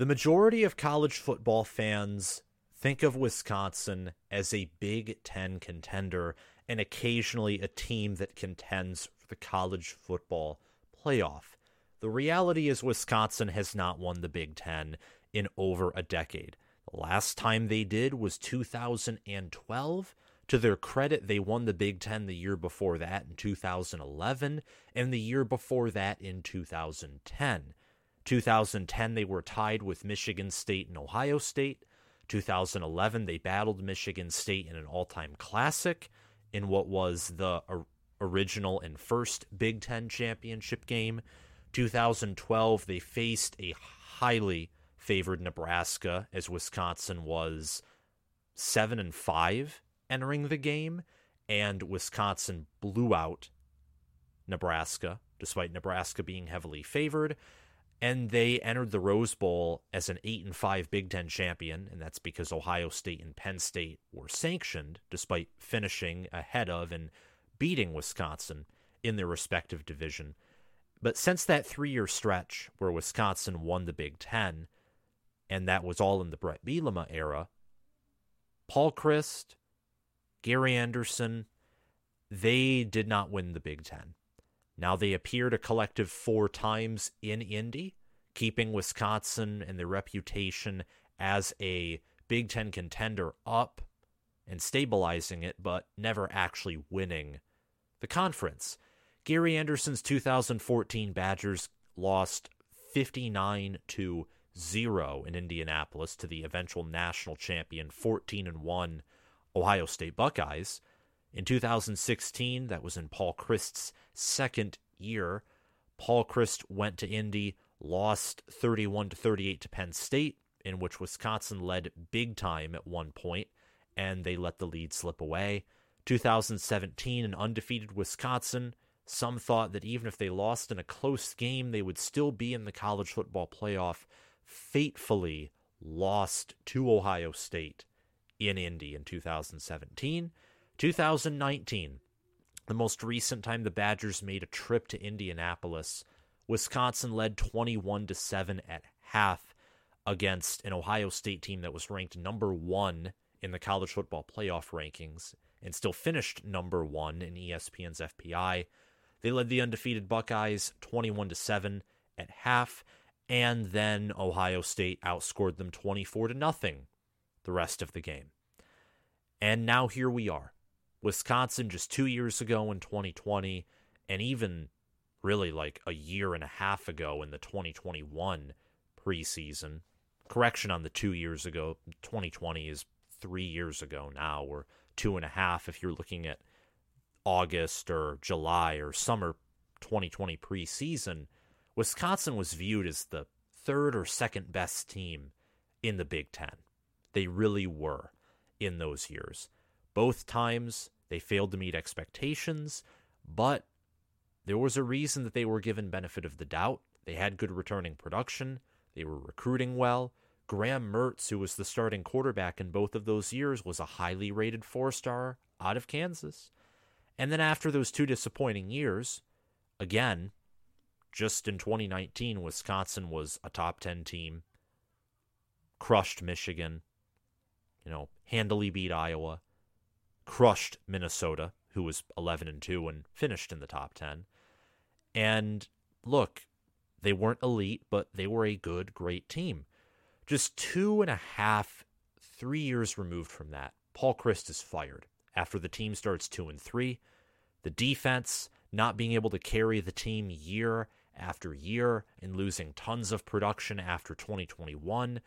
The majority of college football fans think of Wisconsin as a Big Ten contender and occasionally a team that contends for the college football playoff. The reality is, Wisconsin has not won the Big Ten in over a decade. The last time they did was 2012. To their credit, they won the Big Ten the year before that in 2011, and the year before that in 2010. 2010, they were tied with Michigan State and Ohio State. 2011, they battled Michigan State in an all time classic in what was the original and first Big Ten championship game. 2012, they faced a highly favored Nebraska as Wisconsin was 7 and 5 entering the game and Wisconsin blew out Nebraska despite Nebraska being heavily favored and they entered the Rose Bowl as an 8 and 5 Big 10 champion and that's because Ohio State and Penn State were sanctioned despite finishing ahead of and beating Wisconsin in their respective division. But since that 3-year stretch where Wisconsin won the Big 10 and that was all in the Bret Bielema era, Paul Chryst, Gary Anderson, they did not win the Big 10. Now they appeared a collective four times in Indy, keeping Wisconsin and their reputation as a Big Ten contender up and stabilizing it, but never actually winning the conference. Gary Anderson's 2014 Badgers lost 59 to 0 in Indianapolis to the eventual national champion 14 and 1 Ohio State Buckeyes. In 2016, that was in Paul Chryst's second year. Paul Chryst went to Indy, lost 31 to 38 to Penn State, in which Wisconsin led big time at one point, and they let the lead slip away. 2017, an undefeated Wisconsin. Some thought that even if they lost in a close game, they would still be in the college football playoff. Fatefully lost to Ohio State in Indy in 2017. 2019, the most recent time the Badgers made a trip to Indianapolis, Wisconsin led 21 to 7 at half against an Ohio State team that was ranked number 1 in the college football playoff rankings and still finished number 1 in ESPN's FPI. They led the undefeated Buckeyes 21 to 7 at half and then Ohio State outscored them 24 to nothing the rest of the game. And now here we are. Wisconsin just two years ago in 2020, and even really like a year and a half ago in the 2021 preseason. Correction on the two years ago. 2020 is three years ago now, or two and a half if you're looking at August or July or summer 2020 preseason. Wisconsin was viewed as the third or second best team in the Big Ten. They really were in those years. Both times they failed to meet expectations, but there was a reason that they were given benefit of the doubt. They had good returning production, they were recruiting well. Graham Mertz, who was the starting quarterback in both of those years, was a highly rated four star out of Kansas. And then after those two disappointing years, again, just in 2019, Wisconsin was a top 10 team, crushed Michigan, you know, handily beat Iowa, crushed Minnesota, who was 11 and 2 and finished in the top 10. And look, they weren't elite, but they were a good, great team. Just two and a half, three years removed from that, Paul Chryst is fired after the team starts two and three. The defense not being able to carry the team year after year and losing tons of production after 2021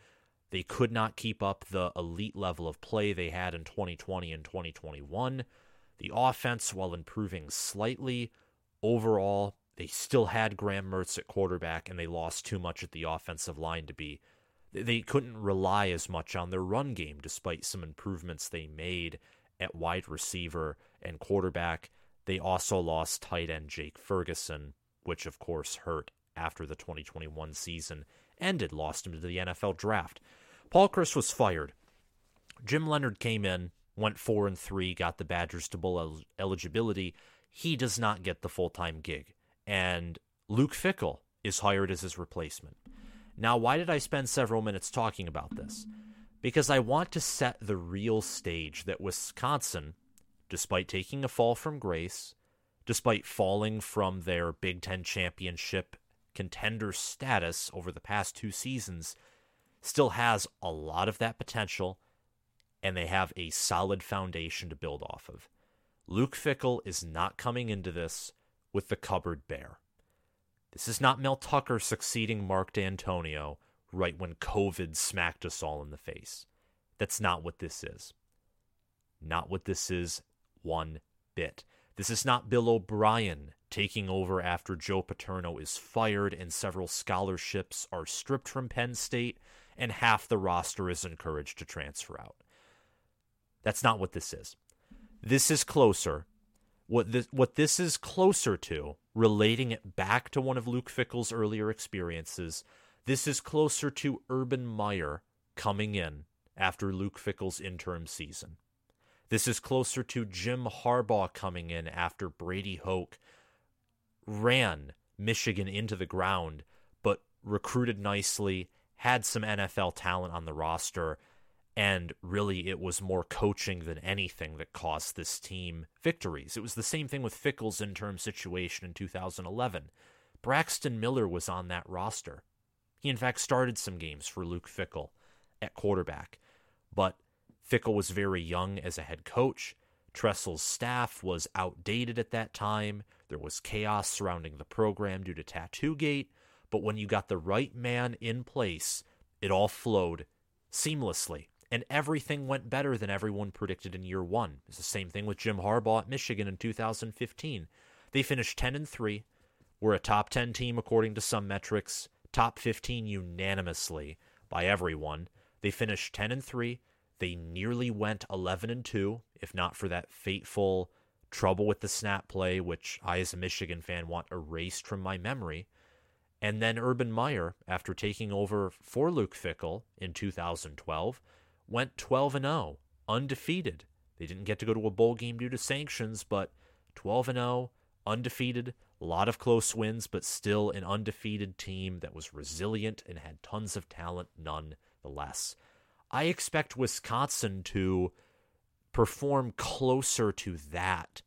they could not keep up the elite level of play they had in 2020 and 2021. The offense, while improving slightly, overall, they still had Graham Mertz at quarterback and they lost too much at the offensive line to be. They couldn't rely as much on their run game despite some improvements they made at wide receiver and quarterback. They also lost tight end Jake Ferguson, which of course hurt after the 2021 season ended, lost him to the NFL draft. Paul Chryst was fired. Jim Leonhard came in, went four and three, got the Badgers to bowl el- eligibility. He does not get the full time gig, and Luke Fickell is hired as his replacement. Now, why did I spend several minutes talking about this? Because I want to set the real stage that Wisconsin, despite taking a fall from grace, despite falling from their Big Ten championship contender status over the past two seasons, still has a lot of that potential, and they have a solid foundation to build off of. Luke Fickell is not coming into this with the cupboard bare. This is not Mel Tucker succeeding Mark Dantonio right when COVID smacked us all in the face. That's not what this is. Not what this is one bit. This is not Bill O'Brien taking over after Joe Paterno is fired and several scholarships are stripped from Penn State and half the roster is encouraged to transfer out. That's not what this is. This is closer what this what this is closer to, relating it back to one of Luke Fickell's earlier experiences, this is closer to Urban Meyer coming in after Luke Fickell's interim season. This is closer to Jim Harbaugh coming in after Brady Hoke ran Michigan into the ground, but recruited nicely, had some NFL talent on the roster, and really, it was more coaching than anything that cost this team victories. It was the same thing with Fickell's interim situation in 2011. Braxton Miller was on that roster. He, in fact, started some games for Luke Fickell at quarterback. But Fickell was very young as a head coach. Tressel's staff was outdated at that time. There was chaos surrounding the program due to Tattoo Gate. But when you got the right man in place, it all flowed seamlessly and everything went better than everyone predicted in year one. It's the same thing with Jim Harbaugh at Michigan in 2015. They finished 10 and 3, were a top 10 team according to some metrics, top 15 unanimously by everyone. They finished 10 and 3. They nearly went 11 and 2, if not for that fateful trouble with the snap play, which I, as a Michigan fan, want erased from my memory. And then Urban Meyer, after taking over for Luke Fickell in 2012, went 12 and 0, undefeated. They didn't get to go to a bowl game due to sanctions, but 12 and 0, undefeated, a lot of close wins, but still an undefeated team that was resilient and had tons of talent nonetheless. I expect Wisconsin to perform closer to that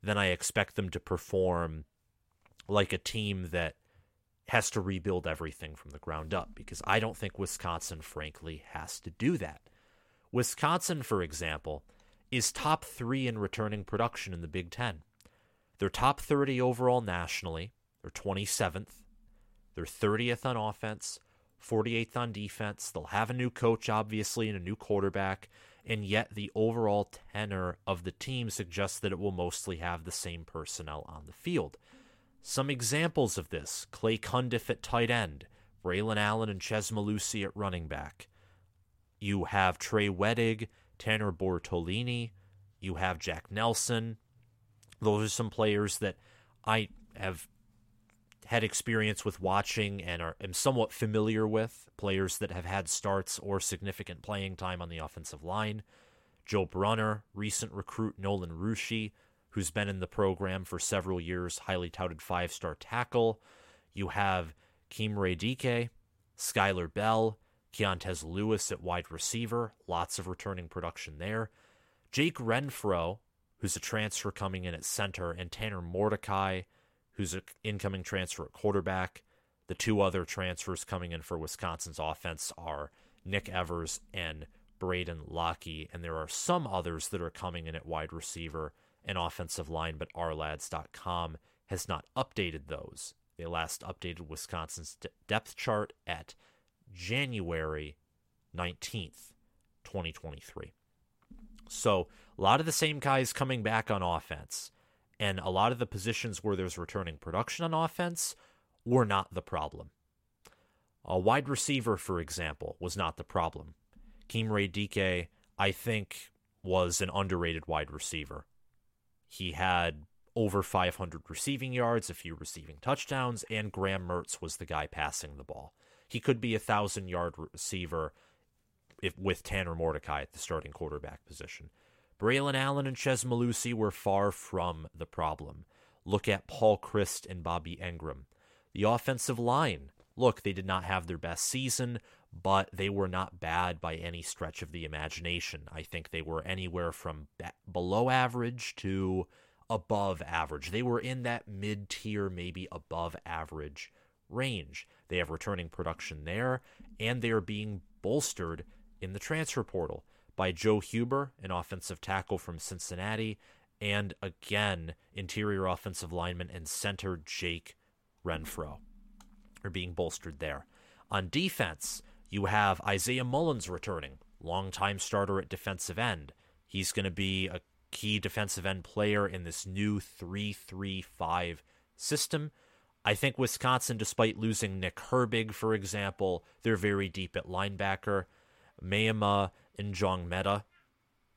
than I expect them to perform like a team that has to rebuild everything from the ground up because I don't think Wisconsin, frankly, has to do that. Wisconsin, for example, is top three in returning production in the Big Ten. They're top 30 overall nationally. They're 27th. They're 30th on offense, 48th on defense. They'll have a new coach, obviously, and a new quarterback. And yet, the overall tenor of the team suggests that it will mostly have the same personnel on the field. Some examples of this Clay Cundiff at tight end, Braelon Allen and Chez Mellusi at running back. You have Trey Wedig, Tanner Bortolini. You have Jack Nelson. Those are some players that I have had experience with watching and are am somewhat familiar with players that have had starts or significant playing time on the offensive line. Joe Brunner, recent recruit Nolan Rucci, who's been in the program for several years, highly touted five star tackle. You have Chimere Dike, Skyler Bell, Keontez Lewis at wide receiver, lots of returning production there. Jake Renfro, who's a transfer coming in at center, and Tanner Mordecai, who's an incoming transfer at quarterback. The two other transfers coming in for Wisconsin's offense are Nick Evers and Braden Lockie, and there are some others that are coming in at wide receiver and offensive line, but ourlads.com has not updated those. They last updated Wisconsin's depth chart at January 19th, 2023. So, a lot of the same guys coming back on offense, and a lot of the positions where there's returning production on offense were not the problem. A wide receiver, for example, was not the problem. Chimere Dike, I think, was an underrated wide receiver. He had over 500 receiving yards, a few receiving touchdowns, and Graham Mertz was the guy passing the ball. He could be a thousand yard receiver if, with Tanner Mordecai at the starting quarterback position. Braelon Allen and Chez Mellusi were far from the problem. Look at Paul Chryst and Bobby Engram. The offensive line look, they did not have their best season, but they were not bad by any stretch of the imagination. I think they were anywhere from below average to above average. They were in that mid tier, maybe above average range. They have returning production there, and they are being bolstered in the transfer portal by Joe Huber, an offensive tackle from Cincinnati, and again, interior offensive lineman and center Jake Renfro are being bolstered there. On defense, you have Isaiah Mullens returning, longtime starter at defensive end. He's going to be a key defensive end player in this new 3 3 5 system. I think Wisconsin, despite losing Nick Herbig, for example, they're very deep at linebacker. Maema Njongmeta,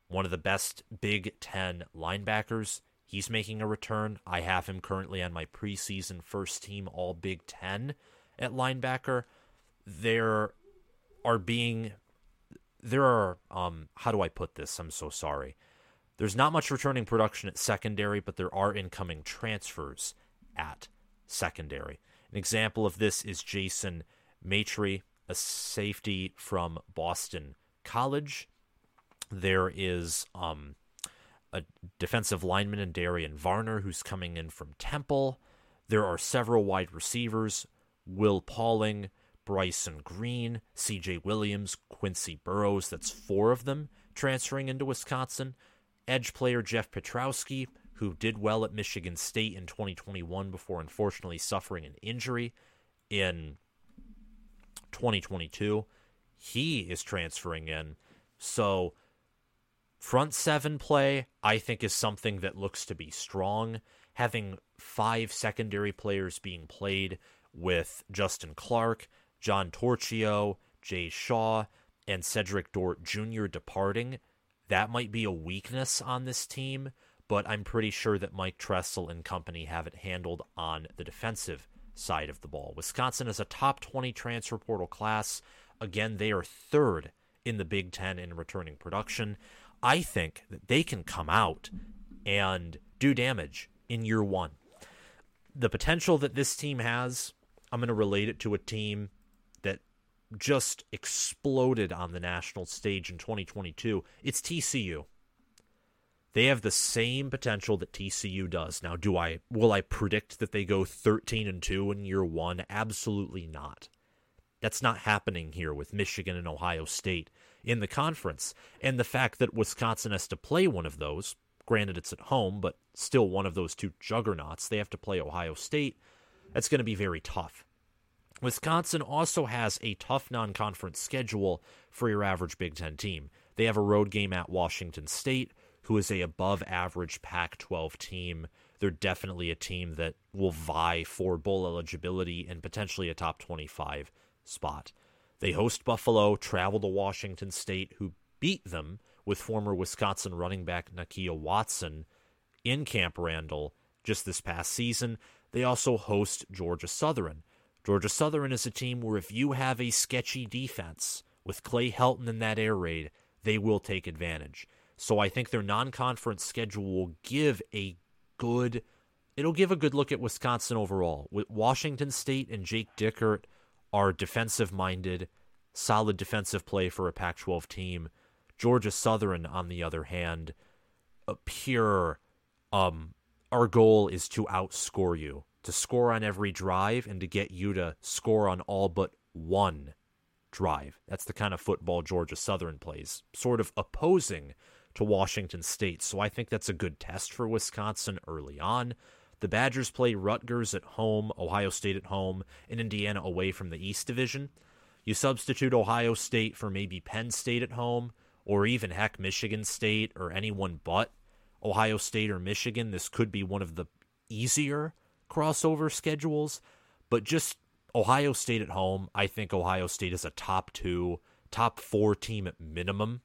one of the best Big Ten linebackers. He's making a return. I have him currently on my preseason first team All Big Ten at linebacker. There are being there are um how do I put this? I'm so sorry. There's not much returning production at secondary, but there are incoming transfers at secondary. An example of this is Jason Maitre, a safety from Boston College. There is um, a defensive lineman in Darian Varner who's coming in from Temple. There are several wide receivers Will Pauling, Bryson Green, CJ Williams, Quincy Burroughs. That's four of them transferring into Wisconsin. Edge player Jeff Pietrowski, who did well at Michigan State in 2021 before unfortunately suffering an injury in 2022. He is transferring in. So, front seven play, I think, is something that looks to be strong. Having five secondary players being played with Justin Clark, John Torchio, Jay Shaw, and Cedrick Dort Jr. departing, that might be a weakness on this team but I'm pretty sure that Mike Tressel and company have it handled on the defensive side of the ball. Wisconsin is a top 20 transfer portal class. Again, they are third in the Big Ten in returning production. I think that they can come out and do damage in year one. The potential that this team has, I'm going to relate it to a team just exploded on the national stage in 2022. It's TCU. They have the same potential that TCU does. Now, do I will I predict that they go 13 and 2 in year 1? Absolutely not. That's not happening here with Michigan and Ohio State in the conference. And the fact that Wisconsin has to play one of those, granted it's at home, but still one of those two juggernauts, they have to play Ohio State. That's going to be very tough. Wisconsin also has a tough non conference schedule for your average Big Ten team. They have a road game at Washington State, who is a above average Pac 12 team. They're definitely a team that will vie for bowl eligibility and potentially a top 25 spot. They host Buffalo, travel to Washington State, who beat them with former Wisconsin running back Nakia Watson in Camp Randall just this past season. They also host Georgia Southern. Georgia Southern is a team where if you have a sketchy defense with Clay Helton in that air raid, they will take advantage. So I think their non-conference schedule will give a good it'll give a good look at Wisconsin overall. With Washington State and Jake Dickert are defensive minded, solid defensive play for a Pac 12 team. Georgia Southern, on the other hand, a pure um our goal is to outscore you, to score on every drive and to get you to score on all but one drive. That's the kind of football Georgia Southern plays, sort of opposing to Washington State. So I think that's a good test for Wisconsin early on. The Badgers play Rutgers at home, Ohio State at home, and Indiana away from the East Division. You substitute Ohio State for maybe Penn State at home, or even heck, Michigan State or anyone but Ohio State or Michigan. This could be one of the easier crossover schedules, but just Ohio State at home, I think Ohio State is a top two, top four team at minimum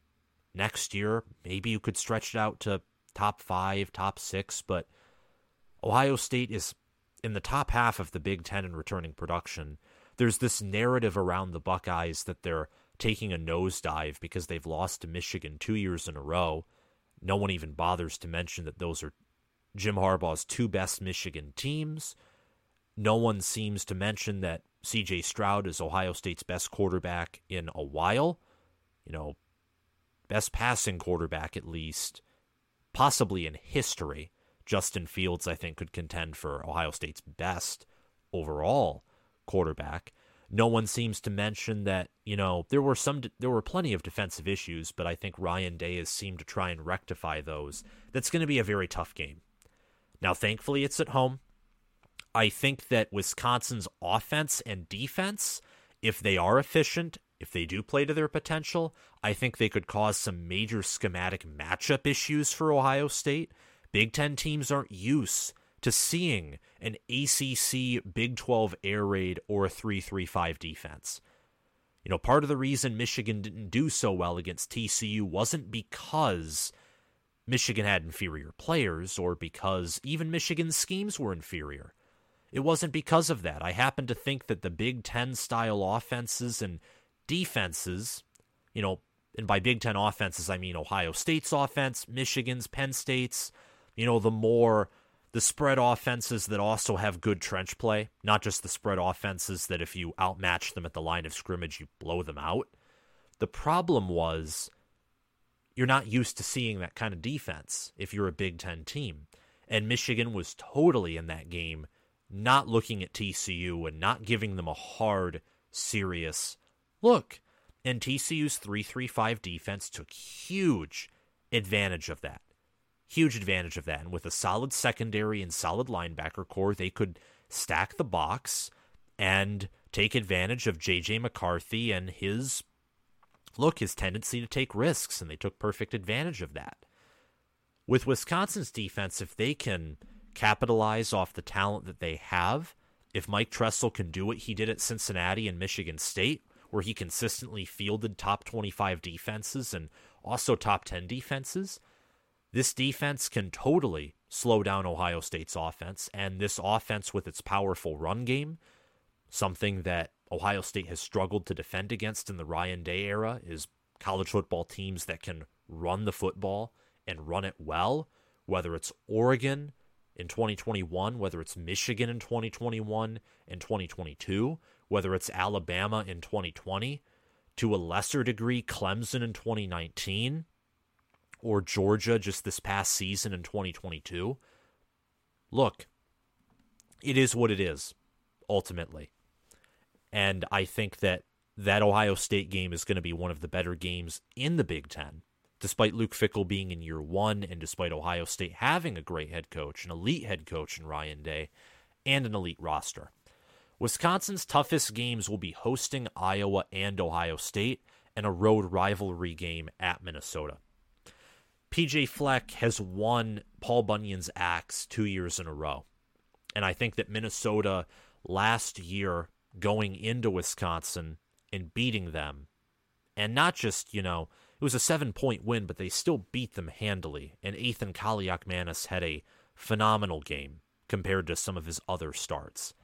next year. Maybe you could stretch it out to top five, top six, but Ohio State is in the top half of the Big Ten in returning production. There's this narrative around the Buckeyes that they're taking a nosedive because they've lost to Michigan two years in a row. No one even bothers to mention that those are Jim Harbaugh's two best Michigan teams. No one seems to mention that CJ Stroud is Ohio State's best quarterback in a while. You know, best passing quarterback at least, possibly in history. Justin Fields, I think, could contend for Ohio State's best overall quarterback. No one seems to mention that, you know, there were some there were plenty of defensive issues, but I think Ryan Day has seemed to try and rectify those. That's going to be a very tough game. Now, thankfully it's at home. I think that Wisconsin's offense and defense, if they are efficient, if they do play to their potential, I think they could cause some major schematic matchup issues for Ohio State. Big Ten teams aren't used to seeing an ACC Big 12 air raid or a 335 defense. You know, part of the reason Michigan didn't do so well against TCU wasn't because Michigan had inferior players or because even Michigan's schemes were inferior. It wasn't because of that. I happen to think that the Big Ten style offenses and defenses, you know, and by Big Ten offenses, I mean Ohio State's offense, Michigan's, Penn State's, you know, the more the spread offenses that also have good trench play, not just the spread offenses that if you outmatch them at the line of scrimmage, you blow them out. The problem was you're not used to seeing that kind of defense if you're a Big Ten team. And Michigan was totally in that game not looking at TCU and not giving them a hard, serious look. And TCU's 335 defense took huge advantage of that. Huge advantage of that. And with a solid secondary and solid linebacker corps, they could stack the box and take advantage of JJ McCarthy and his look, his tendency to take risks, and they took perfect advantage of that. With Wisconsin's defense, if they can capitalize off the talent that they have. If Mike Tressel can do what he did at Cincinnati and Michigan State, where he consistently fielded top 25 defenses and also top 10 defenses, this defense can totally slow down Ohio State's offense. And this offense, with its powerful run game, something that Ohio State has struggled to defend against in the Ryan Day era, is college football teams that can run the football and run it well, whether it's Oregon, in 2021, whether it's Michigan in 2021 and 2022, whether it's Alabama in 2020, to a lesser degree, Clemson in 2019, or Georgia just this past season in 2022. Look, it is what it is, ultimately. And I think that that Ohio State game is going to be one of the better games in the Big Ten despite Luke Fickell being in year one and despite Ohio State having a great head coach, an elite head coach in Ryan Day, and an elite roster. Wisconsin's toughest games will be hosting Iowa and Ohio State and a road rivalry game at Minnesota. PJ Fleck has won Paul Bunyan's axe two years in a row. And I think that Minnesota last year going into Wisconsin and beating them, and not just, you know, it was a seven point win, but they still beat them handily, and Ethan Kaliakmanis had a phenomenal game compared to some of his other starts.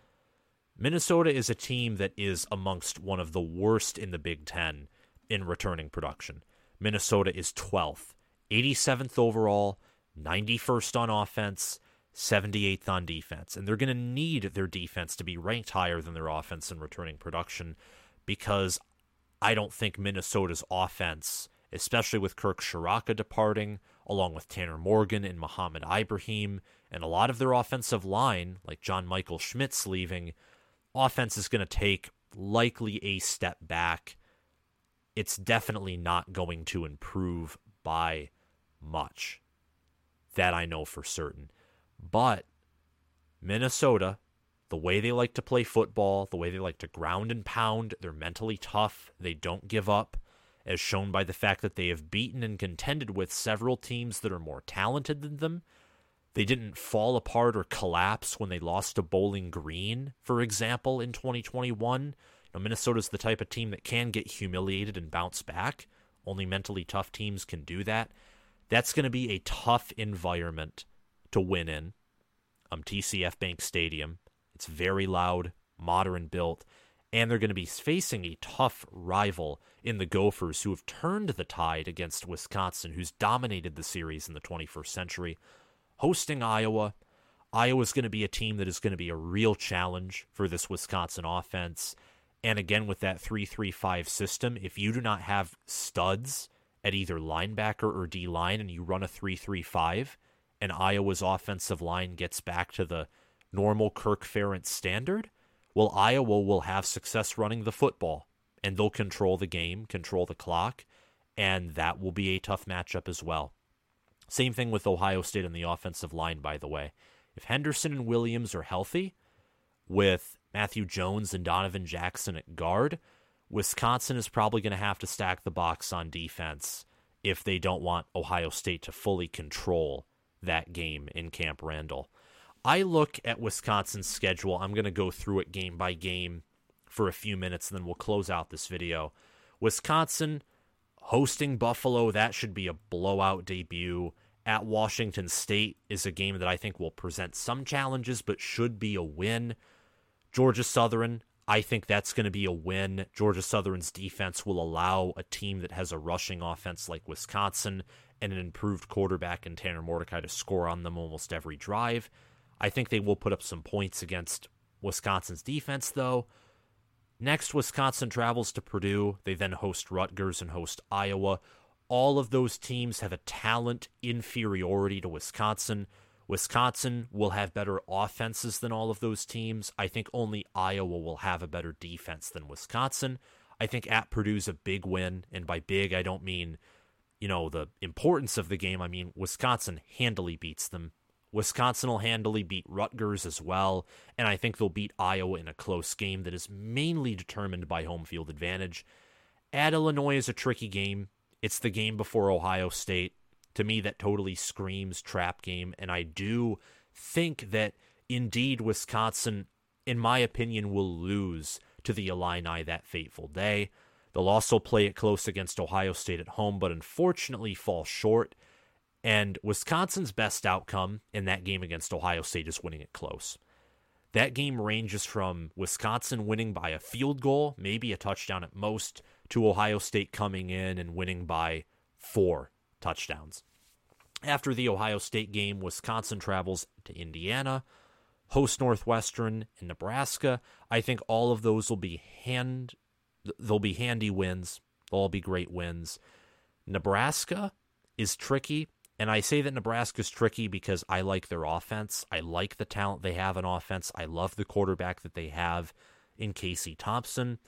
Minnesota is a team that is amongst one of the worst in the Big Ten in returning production. Minnesota is 12th, 87th overall, 91st on offense, 78th on defense. And they're going to need their defense to be ranked higher than their offense in returning production because I don't think Minnesota's offense especially with Kirk Ciarrocca departing, along with Tanner Morgan and Muhammad Ibrahim, and a lot of their offensive line, like John Michael Schmitz leaving, offense is going to take likely a step back. It's definitely not going to improve by much. That I know for certain. But Minnesota, the way they like to play football, the way they like to ground and pound, they're mentally tough, they don't give up as shown by the fact that they have beaten and contended with several teams that are more talented than them. They didn't fall apart or collapse when they lost to Bowling Green, for example, in 2021. Now, Minnesota's the type of team that can get humiliated and bounce back. Only mentally tough teams can do that. That's going to be a tough environment to win in. Um, TCF Bank Stadium. It's very loud, modern built, and they're going to be facing a tough rival in the Gophers, who have turned the tide against Wisconsin, who's dominated the series in the 21st century. Hosting Iowa, Iowa's going to be a team that is going to be a real challenge for this Wisconsin offense. And again, with that 3 3 5 system, if you do not have studs at either linebacker or D line and you run a 3 3 5, and Iowa's offensive line gets back to the normal Kirk Ferentz standard, well, Iowa will have success running the football and they'll control the game, control the clock, and that will be a tough matchup as well. Same thing with Ohio State on the offensive line, by the way. If Henderson and Williams are healthy, with Matthew Jones and Donovan Jackson at guard, Wisconsin is probably going to have to stack the box on defense if they don't want Ohio State to fully control that game in Camp Randall. I look at Wisconsin's schedule. I'm going to go through it game by game for a few minutes, and then we'll close out this video. Wisconsin hosting Buffalo, that should be a blowout debut. At Washington State is a game that I think will present some challenges, but should be a win. Georgia Southern, I think that's going to be a win. Georgia Southern's defense will allow a team that has a rushing offense like Wisconsin and an improved quarterback in Tanner Mordecai to score on them almost every drive. I think they will put up some points against Wisconsin's defense, though. Next, Wisconsin travels to Purdue. They then host Rutgers and host Iowa. All of those teams have a talent inferiority to Wisconsin. Wisconsin will have better offenses than all of those teams. I think only Iowa will have a better defense than Wisconsin. I think at Purdue's a big win, and by big I don't mean, you know, the importance of the game. I mean Wisconsin handily beats them Wisconsin will handily beat Rutgers as well, and I think they'll beat Iowa in a close game that is mainly determined by home field advantage. At Illinois is a tricky game. It's the game before Ohio State. To me, that totally screams trap game, and I do think that indeed Wisconsin, in my opinion, will lose to the Illini that fateful day. They'll also play it close against Ohio State at home, but unfortunately fall short and Wisconsin's best outcome in that game against Ohio State is winning it close. That game ranges from Wisconsin winning by a field goal, maybe a touchdown at most, to Ohio State coming in and winning by four touchdowns. After the Ohio State game, Wisconsin travels to Indiana, host Northwestern and Nebraska. I think all of those will be hand they'll be handy wins. They'll all be great wins. Nebraska is tricky and I say that Nebraska's tricky because I like their offense. I like the talent they have in offense. I love the quarterback that they have in Casey Thompson.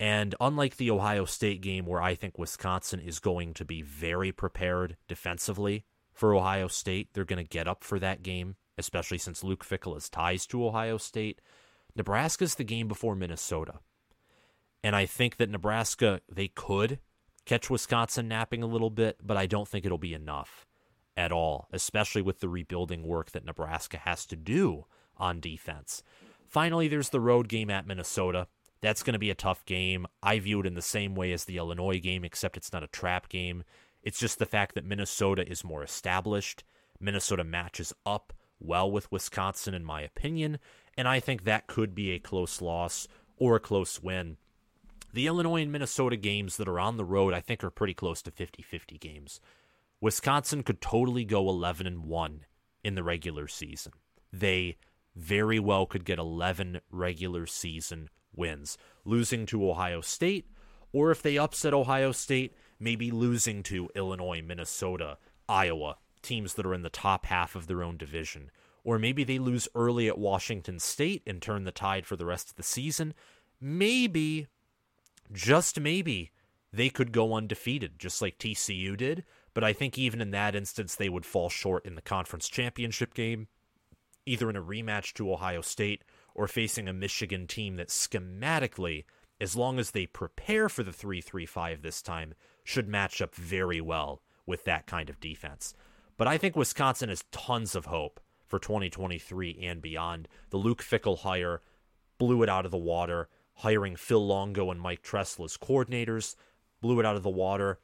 And unlike the Ohio State game, where I think Wisconsin is going to be very prepared defensively for Ohio State, they're going to get up for that game, especially since Luke Fickell has ties to Ohio State. Nebraska's the game before Minnesota. And I think that Nebraska, they could catch Wisconsin napping a little bit, but I don't think it'll be enough at all, especially with the rebuilding work that Nebraska has to do on defense. Finally, there's the road game at Minnesota. That's going to be a tough game. I view it in the same way as the Illinois game, except it's not a trap game. It's just the fact that Minnesota is more established. Minnesota matches up well with Wisconsin, in my opinion, and I think that could be a close loss or a close win. The Illinois and Minnesota games that are on the road, I think, are pretty close to 50 50 games. Wisconsin could totally go 11 and 1 in the regular season. They very well could get 11 regular season wins, losing to Ohio State, or if they upset Ohio State, maybe losing to Illinois, Minnesota, Iowa, teams that are in the top half of their own division. Or maybe they lose early at Washington State and turn the tide for the rest of the season. Maybe, just maybe, they could go undefeated, just like TCU did, but I think even in that instance, they would fall short in the conference championship game, either in a rematch to Ohio State or facing a Michigan team that schematically, as long as they prepare for the 3 3 5 this time, should match up very well with that kind of defense. But I think Wisconsin has tons of hope for 2023 and beyond. The Luke Fickell hire blew it out of the water, hiring Phil Longo and Mike Tressel as coordinators, blew it out of the water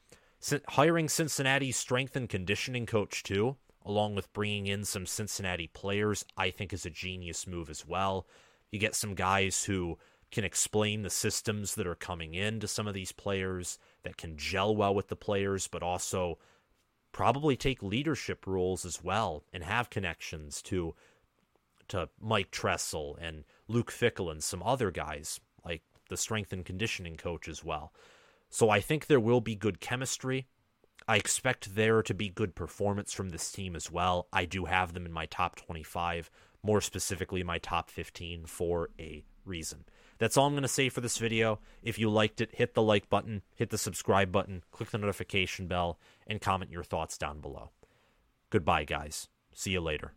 hiring Cincinnati's strength and conditioning coach too, along with bringing in some Cincinnati players, I think is a genius move as well. You get some guys who can explain the systems that are coming in to some of these players that can gel well with the players, but also probably take leadership roles as well and have connections to to Mike Tressel and Luke Fickell and some other guys, the strength and conditioning coach as well. So I think there will be good chemistry. I expect there to be good performance from this team as well. I do have them in my top 25, more specifically my top 15 for a reason. That's all I'm going to say for this video. If you liked it, hit the like button, hit the subscribe button, click the notification bell, and comment your thoughts down below. Goodbye, guys. See you later.